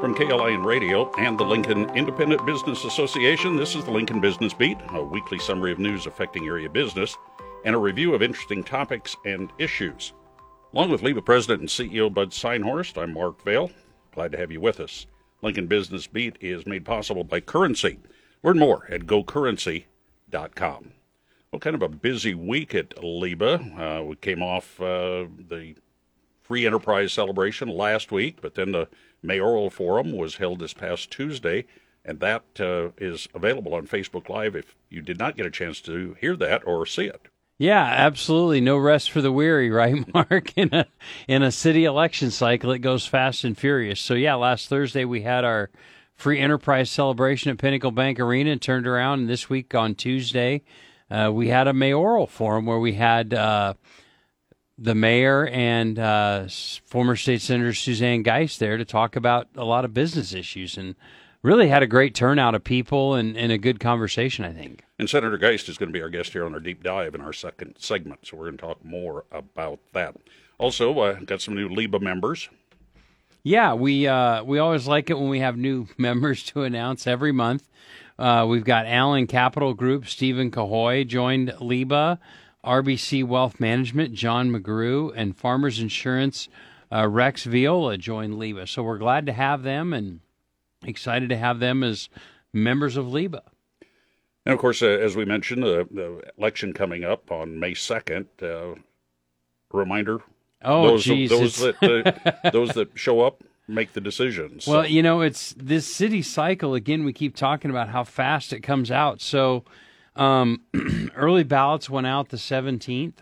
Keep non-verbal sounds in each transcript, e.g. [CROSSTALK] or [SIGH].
From KLIN Radio and the Lincoln Independent Business Association, this is the Lincoln Business Beat, a weekly summary of news affecting area business and a review of interesting topics and issues. Along with LIBA President and CEO Bud Synhorst, I'm Mark Vale. Glad to have you with us. Lincoln Business Beat is made possible by Currency. Learn more at gocurrency.com. Well, kind of a busy week at LIBA. Uh, we came off uh, the free enterprise celebration last week, but then the mayoral forum was held this past Tuesday, and that uh, is available on Facebook Live if you did not get a chance to hear that or see it. Yeah, absolutely. No rest for the weary, [LAUGHS] right, Mark? In a in a city election cycle, it goes fast and furious. So yeah, last Thursday we had our free enterprise celebration at Pinnacle Bank Arena and turned around. And this week on Tuesday, uh, we had a mayoral forum where we had uh, the mayor and uh, former state senator Suzanne Geist there to talk about a lot of business issues and really had a great turnout of people and, and a good conversation, I think. And Senator Geist is going to be our guest here on our deep dive in our second segment, so we're going to talk more about that. Also, uh, got some new LIBA members. Yeah, we uh, we always like it when we have new [LAUGHS] members to announce every month. Uh, we've got Allen Capital Group, Stephen Cahoy joined LIBA. RBC Wealth Management, John McGrew, and Farmers Insurance, uh, Rex Viola joined LIBA. So we're glad to have them and excited to have them as members of LIBA. And of course, uh, as we mentioned, uh, the election coming up on May 2nd. Uh, reminder oh, those, geez, those, that, uh, [LAUGHS] those that show up make the decisions. Well, so. you know, it's this city cycle. Again, we keep talking about how fast it comes out. So um, [CLEARS THROAT] early ballots went out the 17th.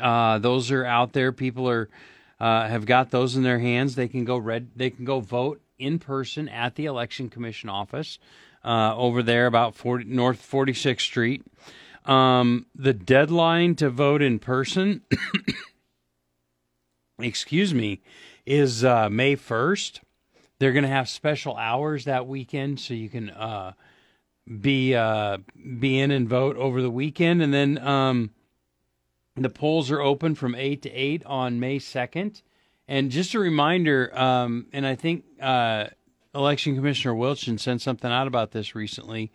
Uh, those are out there. People are uh, have got those in their hands. They can go red. They can go vote in person at the election commission office uh, over there, about 40, North 46th Street. Um, the deadline to vote in person, [COUGHS] excuse me, is uh, May 1st. They're going to have special hours that weekend, so you can uh, be uh, be in and vote over the weekend, and then um, the polls are open from eight to eight on May second. And just a reminder, um, and I think uh, Election Commissioner Wiltgen sent something out about this recently.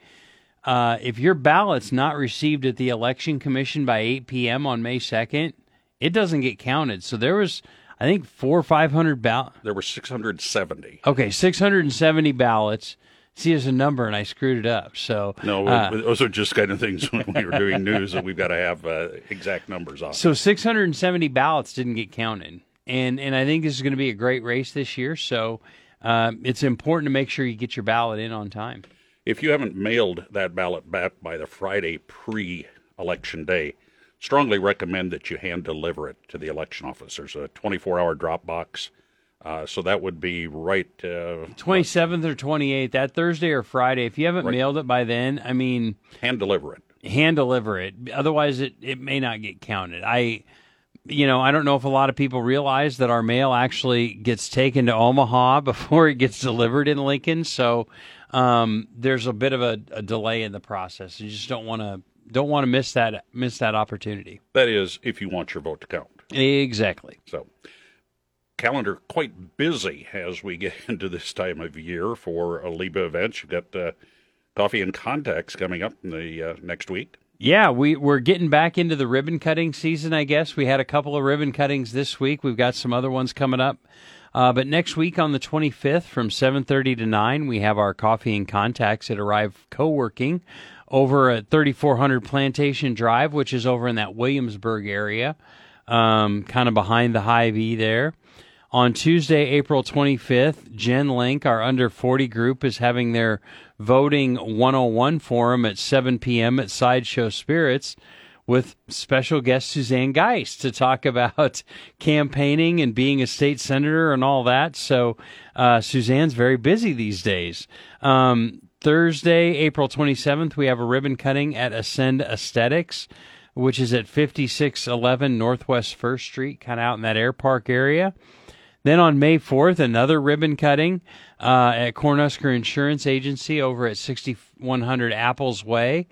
Uh, if your ballot's not received at the Election Commission by 8 p.m. on May 2nd, it doesn't get counted. So there was, I think, four or 500 ballots. There were 670. Okay, 670 ballots see as a number and I screwed it up. So no, uh, those are just kind of things [LAUGHS] when we were doing news that we've got to have uh, exact numbers on. So 670 ballots didn't get counted, and and I think this is going to be a great race this year. So um, it's important to make sure you get your ballot in on time. If you haven't mailed that ballot back by the Friday pre-election day, strongly recommend that you hand deliver it to the election office. There's a 24-hour drop box uh, so that would be right. Twenty uh, seventh or twenty eighth, that Thursday or Friday. If you haven't right. mailed it by then, I mean, hand deliver it. Hand deliver it. Otherwise, it it may not get counted. I, you know, I don't know if a lot of people realize that our mail actually gets taken to Omaha [LAUGHS] before it gets delivered in Lincoln. So um, there's a bit of a, a delay in the process. You just don't want to don't want to miss that miss that opportunity. That is, if you want your vote to count. Exactly. So calendar quite busy as we get [LAUGHS] into this time of year for a LIBA events. You've got uh, Coffee and Contacts coming up in the uh, next week. Yeah, we, we're getting back into the ribbon cutting season, I guess. We had a couple of ribbon cuttings this week. We've got some other ones coming up. Uh, but next week on the 25th from 7.30 to 9, we have our Coffee and Contacts at Arrive Co-working over at 3400 Plantation Drive, which is over in that Williamsburg area, um, kind of behind the Hy-Vee there. On Tuesday, April 25th, Gen Link, our under 40 group, is having their voting 101 forum at 7 p.m. at Sideshow Spirits with special guest Suzanne Geist to talk about [LAUGHS] campaigning and being a state senator and all that. So uh, Suzanne's very busy these days. Um, Thursday, April 27th, we have a ribbon cutting at Ascend Aesthetics, which is at 5611 Northwest 1st Street, kind of out in that air park area. Then on May 4th, another ribbon cutting uh, at Cornhusker Insurance Agency over at 6100 Apples Way.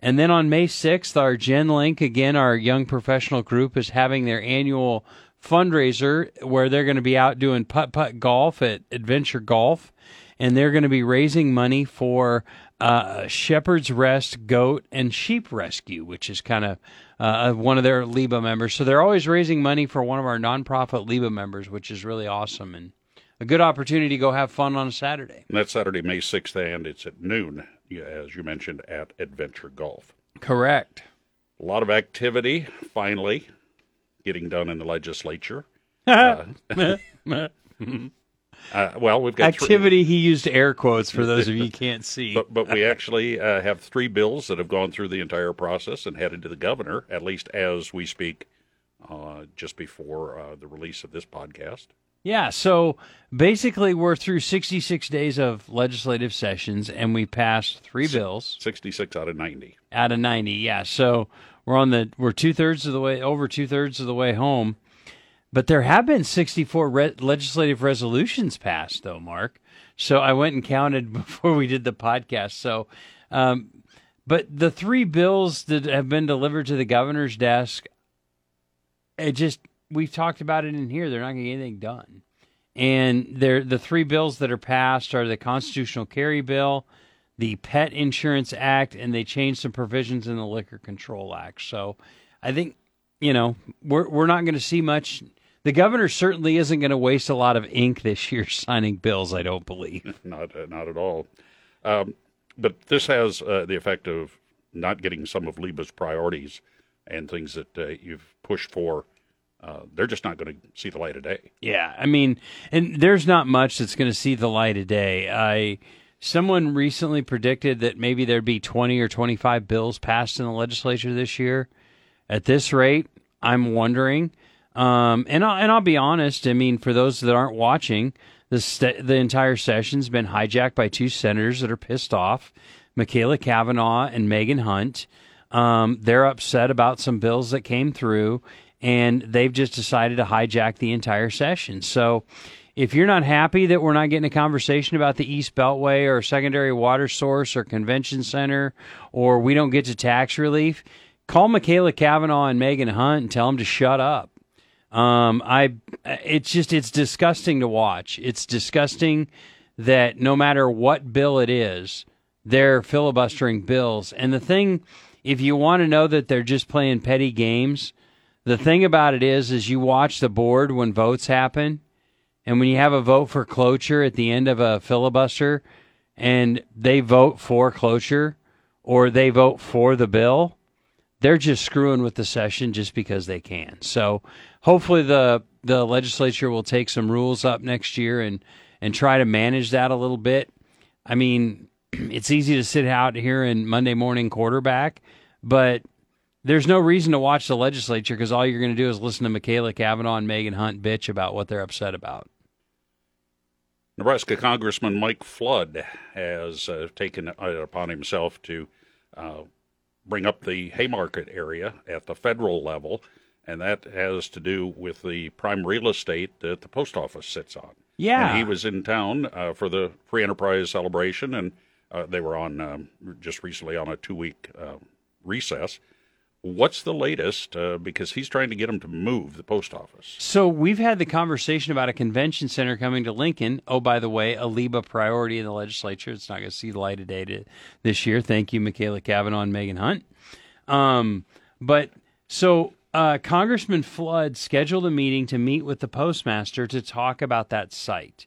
And then on May 6th, our Gen Link, again, our young professional group, is having their annual fundraiser where they're going to be out doing putt putt golf at Adventure Golf, and they're going to be raising money for uh, Shepherd's Rest Goat and Sheep Rescue, which is kind of uh, one of their LIBA members. So they're always raising money for one of our nonprofit LIBA members, which is really awesome and a good opportunity to go have fun on a Saturday. And that's Saturday, May 6th, and it's at noon, as you mentioned, at Adventure Golf. Correct. A lot of activity, finally, getting done in the legislature. [LAUGHS] uh, [LAUGHS] [LAUGHS] uh, well, we've got activity. Three. He used air quotes for those of you [LAUGHS] can't see. but but we actually uh, have three bills that have gone through the entire process and headed to the governor, at least as we speak, uh, just before uh, the release of this podcast. Yeah, so basically, we're through 66 days of legislative sessions, and we passed three bills. 66 out of 90. Out of 90, yeah. So we're on the we're two thirds of the way over two thirds of the way home. But there have been 64 re- legislative resolutions passed, though, Mark. So I went and counted [LAUGHS] before we did the podcast. So, um, but the three bills that have been delivered to the governor's desk, it just we've talked about it in here. They're not going to get anything done. And they're, the three bills that are passed are the constitutional carry bill, the Pet Insurance Act, and they changed some provisions in the Liquor Control Act. So I think, you know, we're, we're not going to see much. The governor certainly isn't going to waste a lot of ink this year [LAUGHS] signing bills, I don't believe. [LAUGHS] not, uh, not at all. Um, but this has uh, the effect of not getting some of LIBA's priorities and things that uh, you've pushed for uh, they're just not going to see the light of day. Yeah, I mean, and there's not much that's going to see the light of day. I someone recently predicted that maybe there'd be 20 or 25 bills passed in the legislature this year. At this rate, I'm wondering. Um, and I'll, and I'll be honest. I mean, for those that aren't watching, the st- the entire session's been hijacked by two senators that are pissed off, Machaela Cavanaugh and Megan Hunt. Um, they're upset about some bills that came through, and they've just decided to hijack the entire session. So if you're not happy that we're not getting a conversation about the East Beltway or secondary water source or convention center or we don't get to tax relief, call Machaela Cavanaugh and Megan Hunt and tell them to shut up. Um, I, it's just, it's disgusting to watch. It's disgusting that no matter what bill it is, they're filibustering bills. And the thing, if you want to know that they're just playing petty games, the thing about it is, is you watch the board when votes happen, and when you have a vote for cloture at the end of a filibuster, and they vote for cloture or they vote for the bill, they're just screwing with the session just because they can. So hopefully the the legislature will take some rules up next year and and try to manage that a little bit. I mean, [CLEARS THROAT] it's easy to sit out here and Monday morning quarterback, but there's no reason to watch the legislature because all you're going to do is listen to Machaela Cavanaugh and Megan Hunt bitch about what they're upset about. Nebraska Congressman Mike Flood has uh, taken it upon himself to uh, bring up the Haymarket area at the federal level, and that has to do with the prime real estate that the post office sits on. Yeah. And he was in town uh, for the free enterprise celebration, and uh, they were on um, just recently on a two week uh, recess What's the latest? Uh, because he's trying to get him to move the post office. So we've had the conversation about a convention center coming to Lincoln. Oh, by the way, a LIBA priority in the legislature. It's not going to see the light of day to, this year. Thank you, Machaela Cavanaugh and Megan Hunt. Um, but so uh, Congressman Flood scheduled a meeting to meet with the postmaster to talk about that site.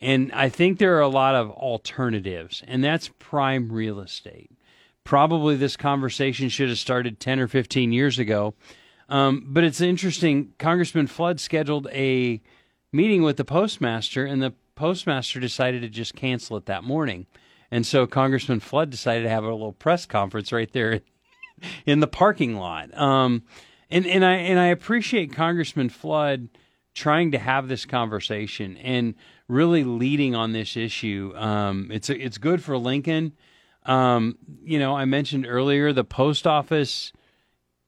And I think there are a lot of alternatives, and that's prime real estate probably this conversation should have started 10 or 15 years ago. Um, but it's interesting. Congressman Flood scheduled a meeting with the postmaster, and the postmaster decided to just cancel it that morning. And so Congressman Flood decided to have a little press conference right there [LAUGHS] in the parking lot. Um, and, and I and I appreciate Congressman Flood trying to have this conversation and really leading on this issue. Um, it's it's good for Lincoln. Um, you know, I mentioned earlier the post office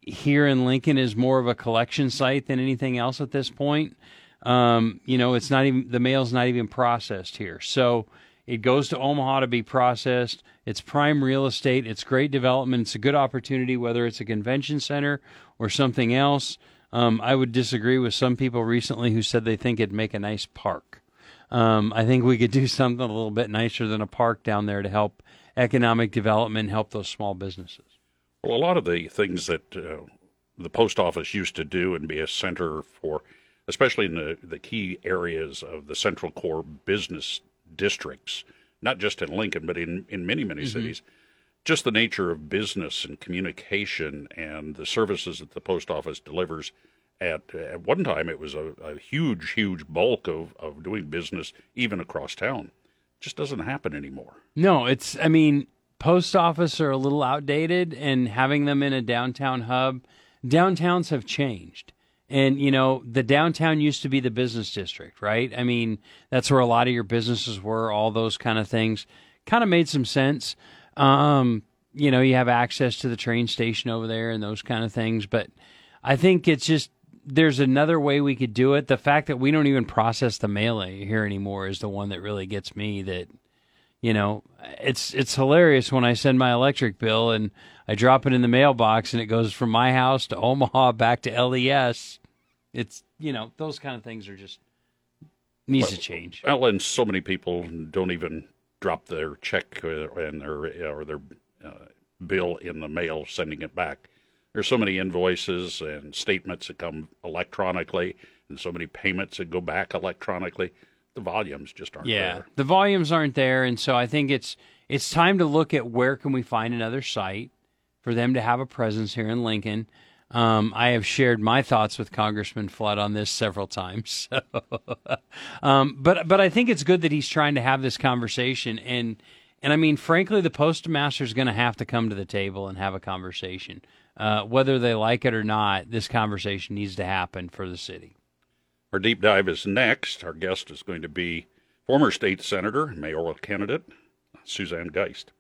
here in Lincoln is more of a collection site than anything else at this point. Um, you know, it's not even the mail's not even processed here. So it goes to Omaha to be processed. It's prime real estate. It's great development. It's a good opportunity, whether it's a convention center or something else. Um, I would disagree with some people recently who said they think it'd make a nice park. Um, I think we could do [LAUGHS] something a little bit nicer than a park down there to help economic development, help those small businesses. Well, a lot of the things that uh, the post office used to do and be a center for, especially in the, the key areas of the central core business districts, not just in Lincoln, but in, in many, many mm-hmm. cities, just the nature of business and communication and the services that the post office delivers. At, at one time, it was a, a huge, huge bulk of, of doing business even across town. Just doesn't happen anymore. No, it's, I mean, post office are a little outdated, and having them in a downtown hub, downtowns have changed. And, you know, the downtown used to be the business district, right? I mean, that's where a lot of your businesses were, all those kind of things. Kind of made some sense. Um, you know, you have access to the train station over there and those kind of things. But I think it's just there's another way we could do it. The fact that we don't even process the mail here anymore is the one that really gets me. That you know, it's it's hilarious when I send my electric bill and I drop it in the mailbox and it goes from my house to Omaha [LAUGHS] back to LES. It's you know those kind of things are just needs well, to change. Well, and so many people don't even drop their check and their or their uh, bill in the mail, sending it back. There's so many invoices and statements that come electronically, and so many payments that go back electronically. The volumes just aren't yeah, there. the volumes aren't there, and so I think it's it's time to look at where can we find another site for them to have a presence here in Lincoln. Um, I have shared my thoughts with Congressman Flood on this several times. [LAUGHS] So, um, but but I think it's good that he's trying to have this conversation, and and I mean, frankly, the postmaster is going to have to come to the table and have a conversation, uh, whether they like it or not. This conversation needs to happen for the city. Our deep dive is next. Our guest is going to be former state senator, mayoral candidate Suzanne Geist.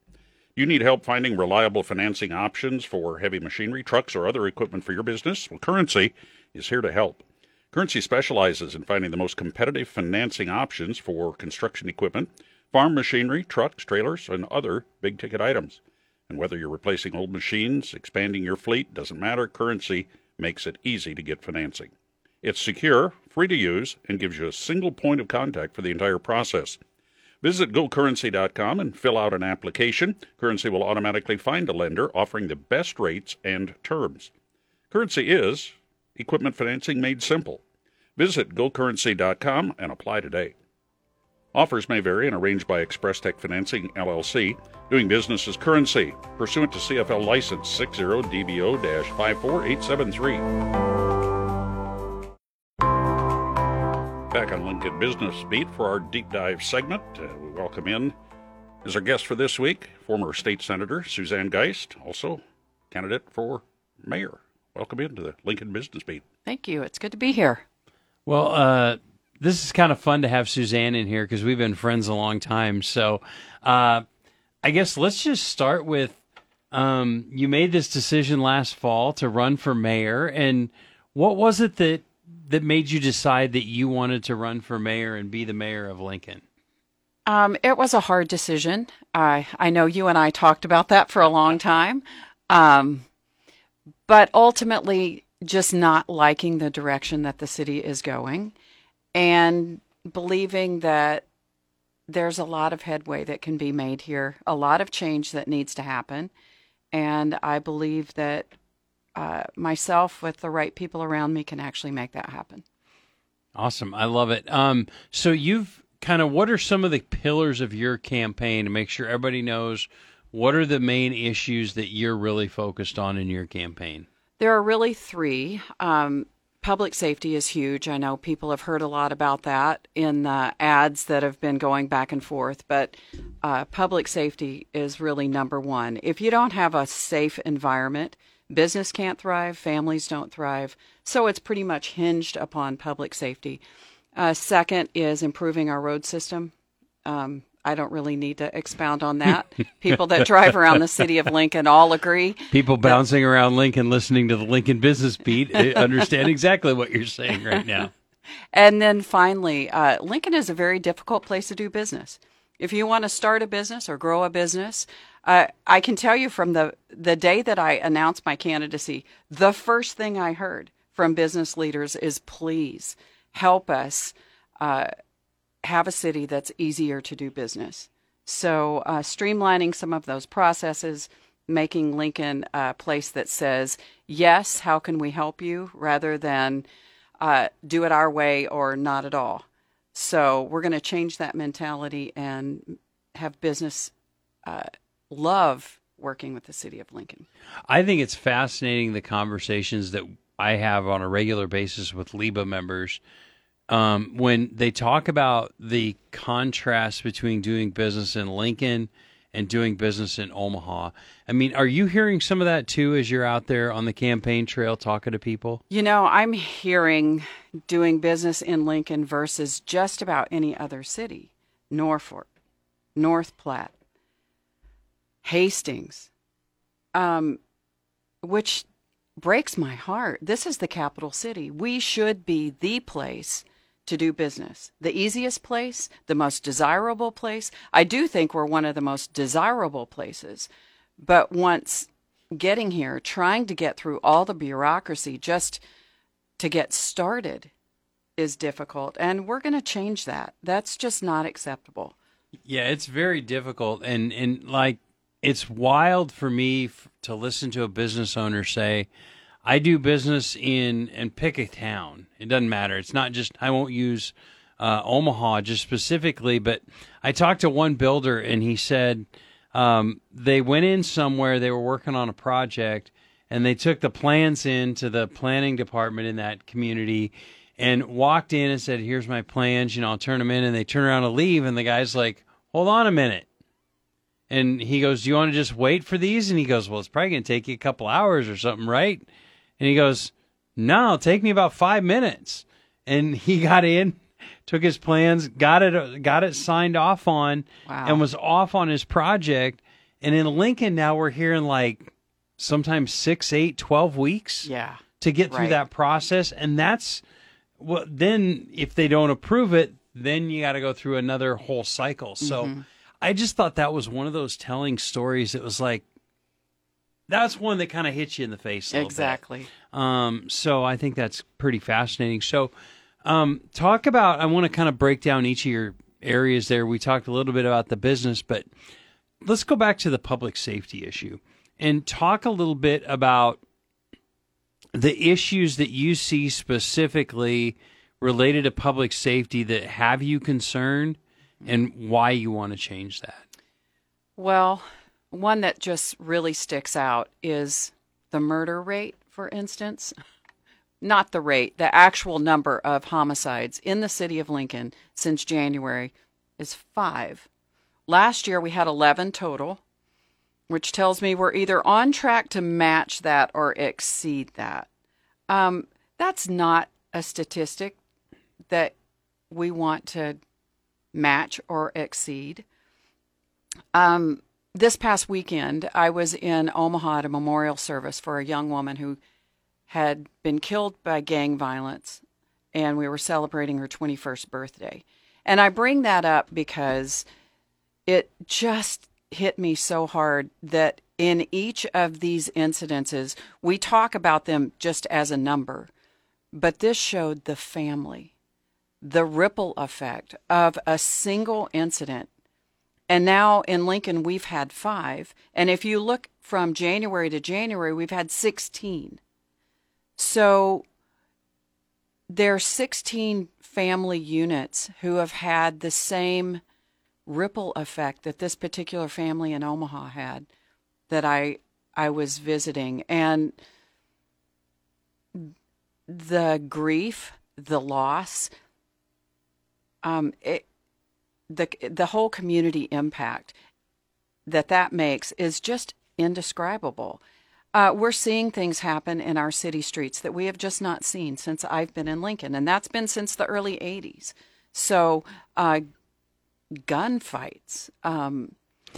You need help finding reliable financing options for heavy machinery, trucks, or other equipment for your business? Well, Currency is here to help. Currency specializes in finding the most competitive financing options for construction equipment, farm machinery, trucks, trailers, and other big ticket items. And whether you're replacing old machines, expanding your fleet, doesn't matter, Currency makes it easy to get financing. It's secure, free to use, and gives you a single point of contact for the entire process. Visit gocurrency.com and fill out an application. Currency will automatically find a lender offering the best rates and terms. Currency is equipment financing made simple. Visit gocurrency.com and apply today. Offers may vary and arranged by Express Tech Financing LLC, doing business as currency, pursuant to CFL license 60 DBO 54873. Back on Lincoln Business Beat for our deep dive segment. Uh, we welcome in as our guest for this week, former state senator Suzanne Geist, also candidate for mayor. Welcome into the Lincoln Business Beat. Thank you. It's good to be here. Well, uh, this is kind of fun to have Suzanne in here because we've been friends a long time. So, uh, I guess let's just start with um, you made this decision last fall to run for mayor, and what was it that that made you decide that you wanted to run for mayor and be the mayor of Lincoln? Um, it was a hard decision. I I know you and I talked about that for a long time, um, but ultimately, just not liking the direction that the city is going, and believing that there's a lot of headway that can be made here, a lot of change that needs to happen, and I believe that uh, myself with the right people around me can actually make that happen. Awesome. I love it. Um, so you've kind of what are some of the pillars of your campaign to make sure everybody knows what are the main issues that you're really focused on in your campaign? There are really three. Um, public safety is huge. I know people have heard a lot about that in the ads that have been going back and forth, but uh, public safety is really number one. If you don't have a safe environment, Business can't thrive, families don't thrive. So it's pretty much hinged upon public safety. Uh, second is improving our road system. Um, I don't really need to expound on that. People that drive around the city of Lincoln all agree. People bouncing that, around Lincoln listening to the Lincoln Business Beat understand exactly what you're saying right now. [LAUGHS] And then finally, uh, Lincoln is a very difficult place to do business. If you want to start a business or grow a business, uh, I can tell you from the the day that I announced my candidacy, the first thing I heard from business leaders is please help us uh, have a city that's easier to do business. So, uh, streamlining some of those processes, making Lincoln a place that says, yes, how can we help you, rather than uh, do it our way or not at all. So, we're going to change that mentality and have business uh, love working with the city of Lincoln. I think it's fascinating the conversations that I have on a regular basis with LIBA members um, when they talk about the contrast between doing business in Lincoln and doing business in Omaha. I mean, are you hearing some of that too as you're out there on the campaign trail talking to people? You know, I'm hearing doing business in Lincoln versus just about any other city Norfolk, North Platte, Hastings, um, which breaks my heart. This is the capital city. We should be the place to do business. The easiest place, the most desirable place. I do think we're one of the most desirable places. But once getting here, trying to get through all the bureaucracy just to get started is difficult. And we're going to change that. That's just not acceptable. Yeah, it's very difficult. And, and like, it's wild for me to listen to a business owner say, I do business in and pick a town. It doesn't matter. It's not just I won't use uh, Omaha just specifically, but I talked to one builder and he said um, they went in somewhere. They were working on a project and they took the plans in to the planning department in that community and walked in and said, "Here's my plans. You know, I'll turn them in." And they turn around to leave, and the guy's like, "Hold on a minute." And he goes, "Do you want to just wait for these?" And he goes, "Well, it's probably going to take you a couple hours or something, right?" And he goes, No, take me about five minutes. And he [LAUGHS] got in, took his plans, got it got it signed off on, Wow. and was off on his project. And in Lincoln now we're hearing like sometimes six, eight, twelve weeks Yeah. to get through Right. that process. And that's well then if they don't approve it, then you gotta go through another whole cycle. So Mm-hmm. I just thought that was one of those telling stories that was like that's one that kind of hits you in the face a little bit. Exactly. Um, so I think that's pretty fascinating. So, um, talk about. I want to kind of break down each of your areas there. We talked a little bit about the business, but let's go back to the public safety issue and talk a little bit about the issues that you see specifically related to public safety that have you concerned and why you want to change that. Well, one that just really sticks out is the murder rate, for instance. [LAUGHS] Not the rate, the actual number of homicides in the city of Lincoln since January is five. Last year we had 11 total, which tells me we're either on track to match that or exceed that. Um, that's not a statistic that we want to match or exceed. Um, this past weekend, I was in Omaha at a memorial service for a young woman who had been killed by gang violence, and we were celebrating her 21st birthday. And I bring that up because it just hit me so hard that in each of these incidences, we talk about them just as a number, but this showed the family, the ripple effect of a single incident and now in Lincoln, we've had five. And if you look from January to January, we've had 16. So there are 16 family units who have had the same ripple effect that this particular family in Omaha had that I I was visiting and the grief, the loss, um, it, the the whole community impact that that makes is just indescribable. Uh, we're seeing things happen in our city streets that we have just not seen since I've been in Lincoln, and that's been since the early '80s. So, uh, gunfights. Um,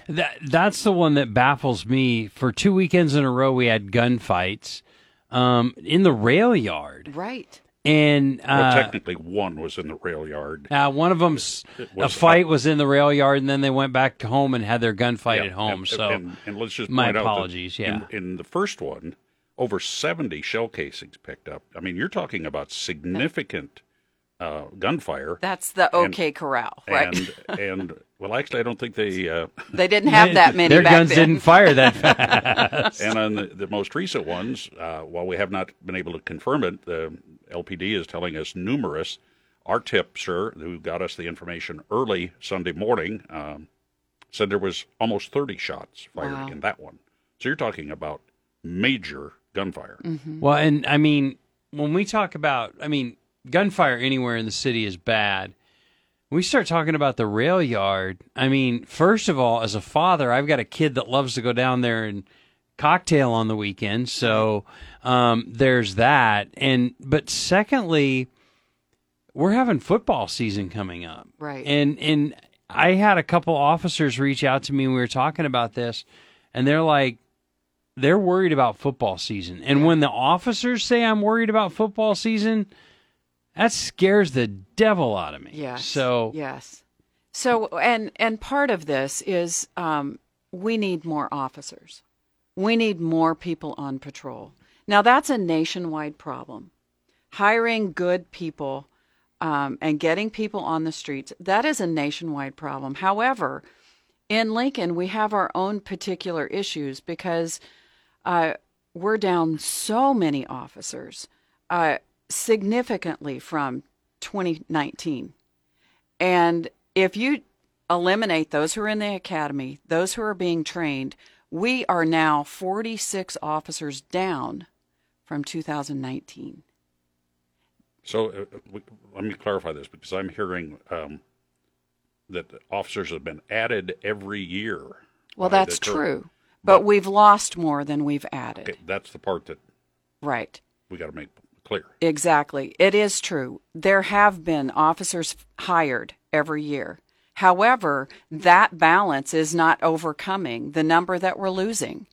That that's the one that baffles me. For two weekends in a row, we had gunfights um, in the rail yard, right. And Well, uh, technically, one was in the rail yard. uh, one of them's It a was- fight was in the rail yard, and then they went back home and had their gunfight Yeah, at home. and- so and, and let's just my point out that apologies, yeah. in, in the first one, over 70 shell casings picked up. I mean, you're talking about significant uh, gunfire. That's the OK Corral, right? And, and well, actually, I don't think they. Uh, [LAUGHS] they didn't have that many. Their back guns then. didn't fire that [LAUGHS] fast. and on the, the most recent ones, uh, while we have not been able to confirm it, the LPD is telling us numerous. Our tipster, who got us the information early Sunday morning, um, said there was almost 30 shots fired Wow. in that one. So you're talking about major gunfire. Well, and I mean, when we talk about, I mean, gunfire anywhere in the city is bad. We start talking about the rail yard. I mean, first of all, as a father, I've got a kid that loves to go down there and cocktail on the weekend. So um, there's that. And but secondly, we're having football season coming up, Right. And and I had a couple officers reach out to me. and We were talking about this, and they're like, they're worried about football season. And when the officers say I'm worried about football season, that scares the devil out of me. Yes. So yes. So and and part of this is um, we need more officers. We need more people on patrol. Now that's a nationwide problem. Hiring good people um, and getting people on the streets that is a nationwide problem. However, in Lincoln we have our own particular issues because uh, we're down so many officers, uh, significantly from 2019. And if you eliminate those who are in the academy, those who are being trained, we are now 46 officers down from 2019. So uh, we, let me clarify this because I'm hearing um, that officers have been added every year. Well, that's true. But we've lost more than we've added. Okay, that's the part that Right. we got to make clear. Exactly. It is true. There have been officers hired every year. However, that balance is not overcoming the number that we're losing.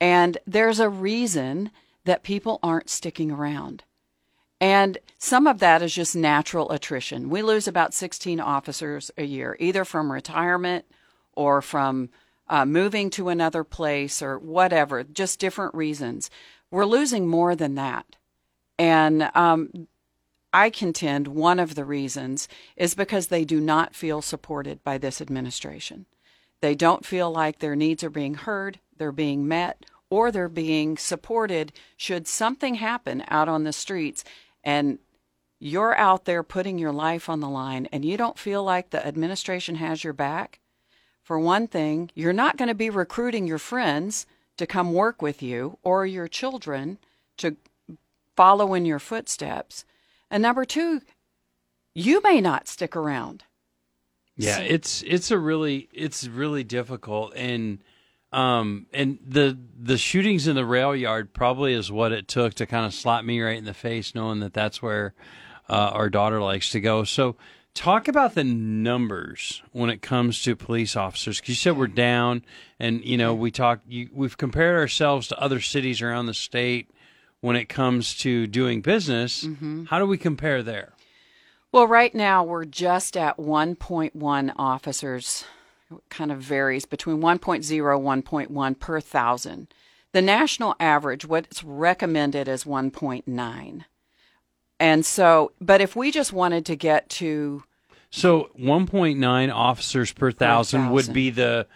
And there's a reason that people aren't sticking around. And some of that is just natural attrition. We lose about 16 officers a year, either from retirement or from uh, moving to another place or whatever, just different reasons. We're losing more than that. And um, I contend one of the reasons is because they do not feel supported by this administration. They don't feel like their needs are being heard, they're being met, or they're being supported should something happen out on the streets and you're out there putting your life on the line and you don't feel like the administration has your back. For one thing, you're not going to be recruiting your friends to come work with you or your children to follow in your footsteps. And number two, you may not stick around. Yeah, it's it's a really it's really difficult and um and the the shootings in the rail yard probably is what it took to kind of slap me right in the face knowing that that's where uh, our daughter likes to go. So talk about the numbers when it comes to police officers cuz you said we're down and you know we talk you, we've compared ourselves to other cities around the state when it comes to doing business. Mm-hmm. How do we compare there? Well, right now we're just at 1.1 officers. It kind of varies between 1.0 1.1 per thousand. The national average, what's recommended is 1.9. And so, but if we just wanted to get to So 1.9 officers per thousand would thousand. be the,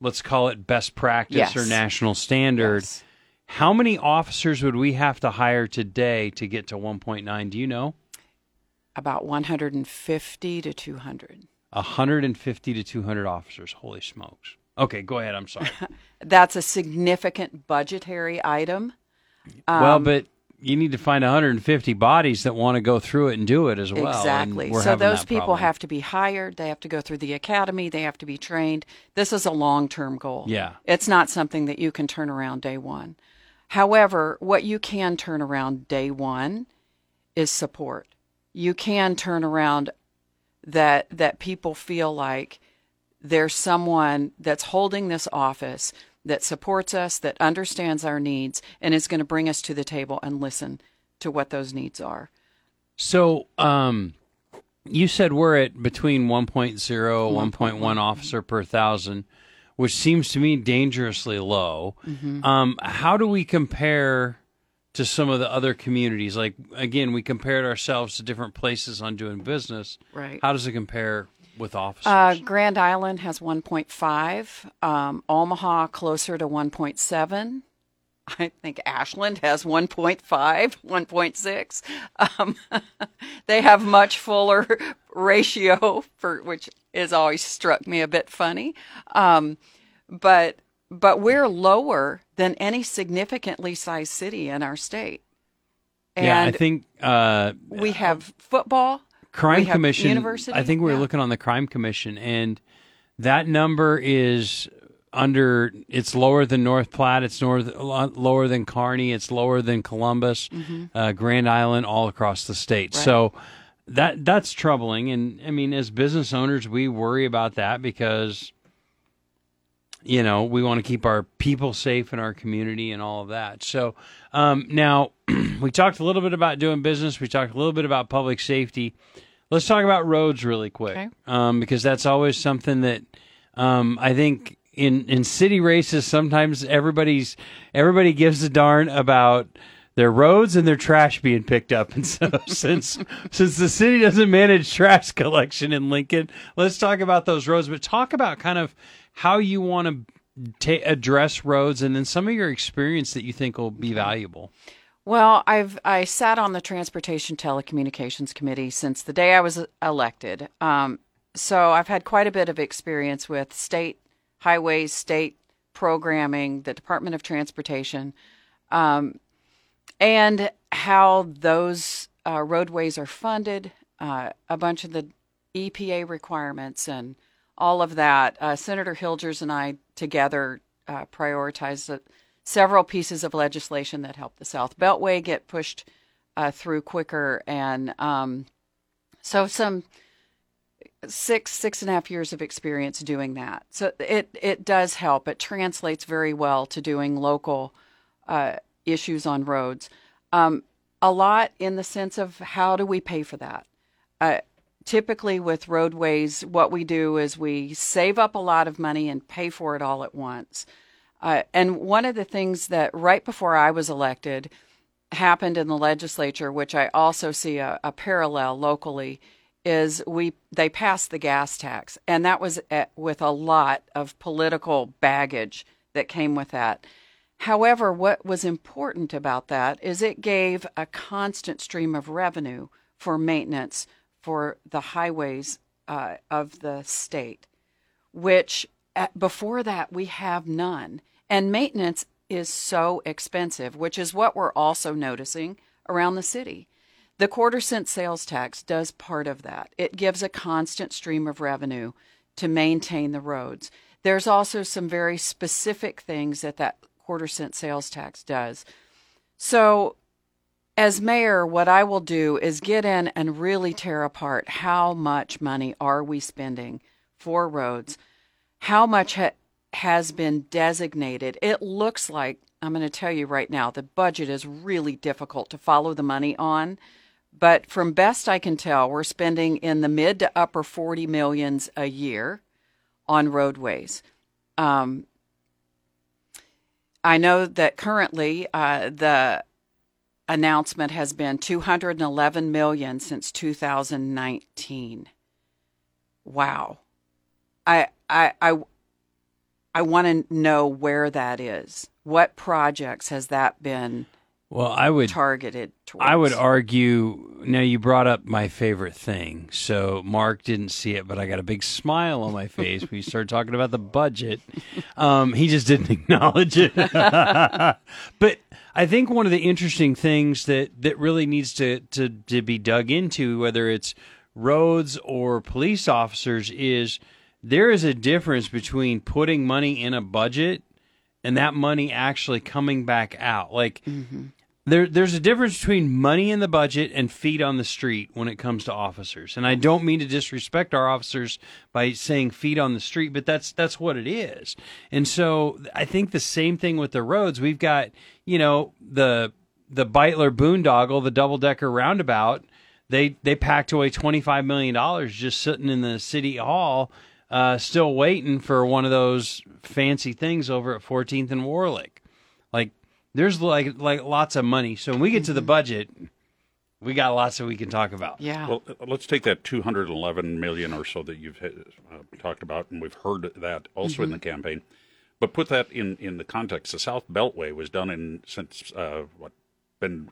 let's call it best practice Yes. or national standard. Yes. How many officers would we have to hire today to get to 1.9? Do you know? about 150 to 200. 150 to 200 officers. Holy smokes. Okay, go ahead. I'm sorry. [LAUGHS] That's a significant budgetary item. well, Um, but you need to find 150 bodies that want to go through it and do it as well. Exactly. So those people problem. have to be hired. They have to go through the academy. They have to be trained. This is a long term goal. Yeah. It's not something that you can turn around day one. However, what you can turn around day one is support. You can turn around that that people feel like there's someone that's holding this office that supports us, that understands our needs, and is going to bring us to the table and listen to what those needs are. So, um, you said we're at between 1.0, 1.1 officer per thousand, which seems to me dangerously low. Um, how do we compare to some of the other communities? Like again, we compared ourselves to different places on doing business. Right. How does it compare with officers? Uh, Grand Island has 1.5. Um, Omaha closer to 1.7. [LAUGHS] I think Ashland has 1.5, [LAUGHS] 1.6. Um, [LAUGHS] they have much fuller ratio for which has always struck me a bit funny. Um, but but we're lower than any significantly sized city in our state. And yeah, I think uh, we have football. crime have commission. University. I think we were Yeah. looking on the crime commission, and that number is under. It's lower than North Platte. It's north, lower than Kearney. It's lower than Columbus, uh, Grand Island, all across the state. Mm-hmm. Right. So that that's troubling. And I mean, as business owners, we worry about that because you know we want to keep our people safe in our community and all of that so um, now [CLEARS THROAT] we talked a little bit about doing business we talked a little bit about public safety let's talk about roads really quick Okay. um, because that's always something that um, i think in, in city races sometimes everybody's everybody gives a darn about their roads and their trash being picked up. And so [LAUGHS] since since the city doesn't manage trash collection in lincoln let's talk about those roads but talk about kind of how you want to ta- address roads and then some of your experience that you think will be valuable. Well, I've I sat on the Transportation Telecommunications Committee since the day I was elected. Um, so I've had quite a bit of experience with state highways, state programming, the Department of Transportation, um, and how those uh, roadways are funded. Uh, a bunch of the EPA requirements and all of that. Uh, Senator Hilgers and I together uh, prioritized several pieces of legislation that helped the South Beltway get pushed uh, through quicker, and um, so some six six and a half years of experience doing that. So it it does help. It translates very well to doing local uh, issues on roads. Um, a lot in the sense of how do we pay for that. Uh, typically with roadways, what we do is we save up a lot of money and pay for it all at once. Uh, and one of the things that right before I was elected happened in the legislature, which I also see a, a parallel locally, is we they passed the gas tax, and that was at, with a lot of political baggage that came with that. However, what was important about that is it gave a constant stream of revenue for maintenance for the highways uh, of the state, which uh, before that we have none. And maintenance is so expensive, which is what we're also noticing around the city. The quarter cent sales tax does part of that. It gives a constant stream of revenue to maintain the roads. There's also some very specific things that that quarter cent sales tax does. So, as mayor, what I will do is get in and really tear apart how much money are we spending for roads, how much ha- has been designated. It looks like I'm going to tell you right now the budget is really difficult to follow the money on, but from best I can tell, we're spending in the mid to upper 40 millions a year on roadways. Um, I know that currently uh, the announcement has been 211 million since 2019. Wow. I I I I want to know where that is. What projects has that been well i would targeted towards? I would argue. Now you brought up my favorite thing. So Mark didn't see it, but I got a big smile on my face when you started talking about the budget. Um, he just didn't [LAUGHS] acknowledge it. [LAUGHS] but I think one of the interesting things that that really needs to to to be dug into, whether it's roads or police officers, is there is a difference between putting money in a budget and that money actually coming back out. Like there, there's a difference between money in the budget and feet on the street when it comes to officers. And I don't mean to disrespect our officers by saying feet on the street, but that's that's what it is. And so I think the same thing with the roads. We've got, you know, the the Beitler boondoggle, the double decker roundabout. They they packed away twenty five million dollars just sitting in the city hall, uh, still waiting for one of those fancy things over at 14th and Warlick. Like there's like like lots of money. So when we get to the budget, we got lots that we can talk about. Yeah. Well, uh, let's take that 211 million or so that you've uh, talked about, and we've heard that also in the campaign. But put that in, in the context. The South Beltway was done in since uh, what been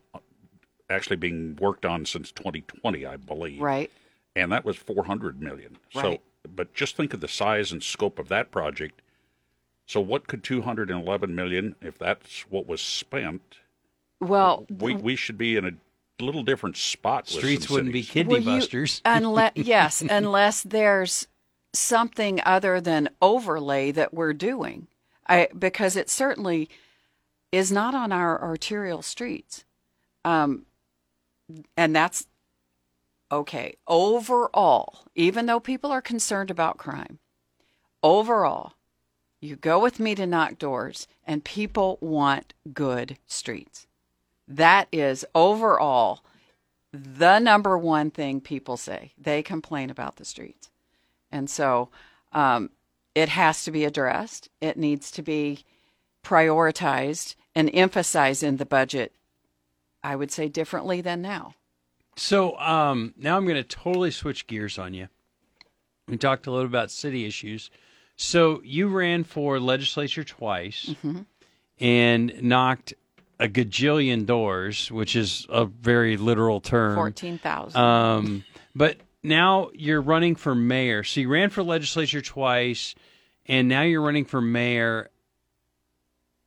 actually being worked on since 2020, I believe. right. and that was 400 million. Right. So, but just think of the size and scope of that project. So, what could 211 million, if that's what was spent, Well, we we should be in a little different spot. Streets some wouldn't be cities. kidney Well, you- busters. unless [LAUGHS] yes, unless there's something other than overlay that we're doing. I because it certainly is not on our arterial streets. Um and that's okay. Overall, even though people are concerned about crime, overall, you go with me to knock doors and people want good streets. That is overall the number one thing people say. They complain about the streets. And so um, it has to be addressed. It needs to be prioritized and emphasized in the budget, I would say, differently than now. So um, now I'm going to totally switch gears on you. We talked a little about city issues. So you ran for legislature twice and knocked a gajillion doors, which is a very literal term. 14,000. Um, but now you're running for mayor. So you ran for legislature twice, and now you're running for mayor.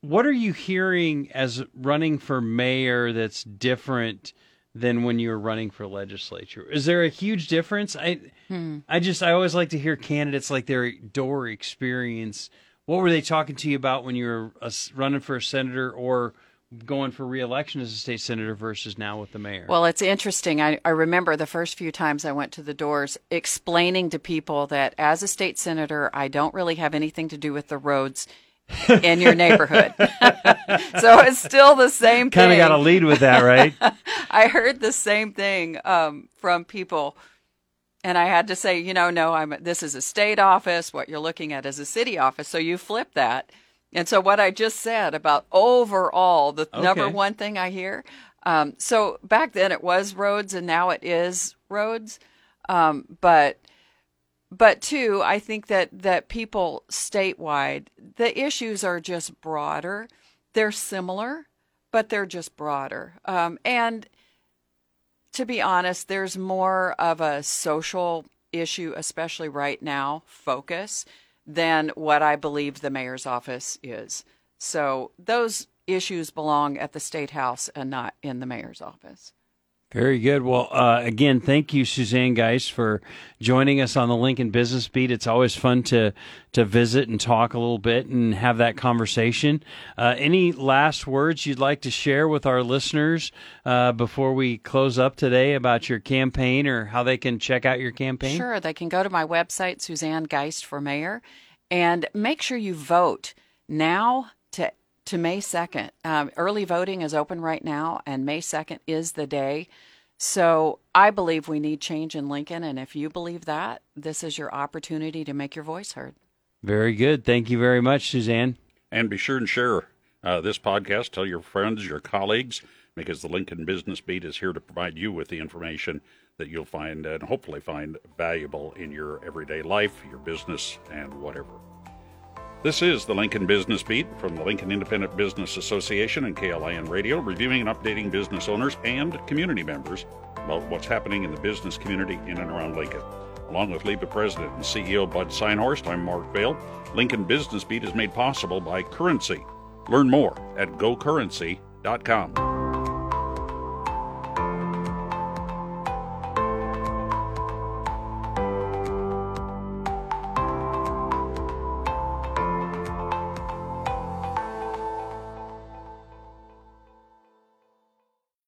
What are you hearing as running for mayor that's different than when you were running for legislature? Is there a huge difference? I, hmm. I just I always like to hear candidates like their door experience. What were they talking to you about when you were a running for a senator or going for reelection as a state senator versus now with the mayor? Well, it's interesting. I, I remember the first few times I went to the doors explaining to people that as a state senator, I don't really have anything to do with the roads [LAUGHS] in your neighborhood. [LAUGHS] so it's still the same kind of got to lead with that, right? [LAUGHS] I heard the same thing um, from people, and I had to say, you know, no, I'm. This is a state office. What you're looking at is a city office. So you flip that, and so what I just said about overall, the number one thing I hear. Um, so back then it was roads, and now it is roads, um, but. But two, I think that that people statewide, the issues are just broader. They're similar, but they're just broader. Um, and to be honest, there's more of a social issue, especially right now, focus than what I believe the mayor's office is. So those issues belong at the state house and not in the mayor's office. Very good. Well, uh, again, thank you, Suzanne Geist, for joining us on the Lincoln Business Beat. It's always fun to to visit and talk a little bit and have that conversation. Uh, any last words you'd like to share with our listeners uh, before we close up today about your campaign or how they can check out your campaign? Sure, they can go to my website, Suzanne Geist for Mayor, and make sure you vote now to to May second. Um, early voting is open right now, and May second is the day. So I believe we need change in Lincoln, and if you believe that, this is your opportunity to make your voice heard. Very good. Thank you very much, Suzanne. And be sure and share uh, this podcast. Tell your friends, your colleagues, because the Lincoln Business Beat is here to provide you with the information that you'll find and hopefully find valuable in your everyday life, your business, and whatever. This is the Lincoln Business Beat from the Lincoln Independent Business Association and KLIN Radio, reviewing and updating business owners and community members about what's happening in the business community in and around Lincoln. Along with LIBA President and CEO Bud Synhorst, I'm Mark Vale. Lincoln Business Beat is made possible by Currency. Learn more at gocurrency.com.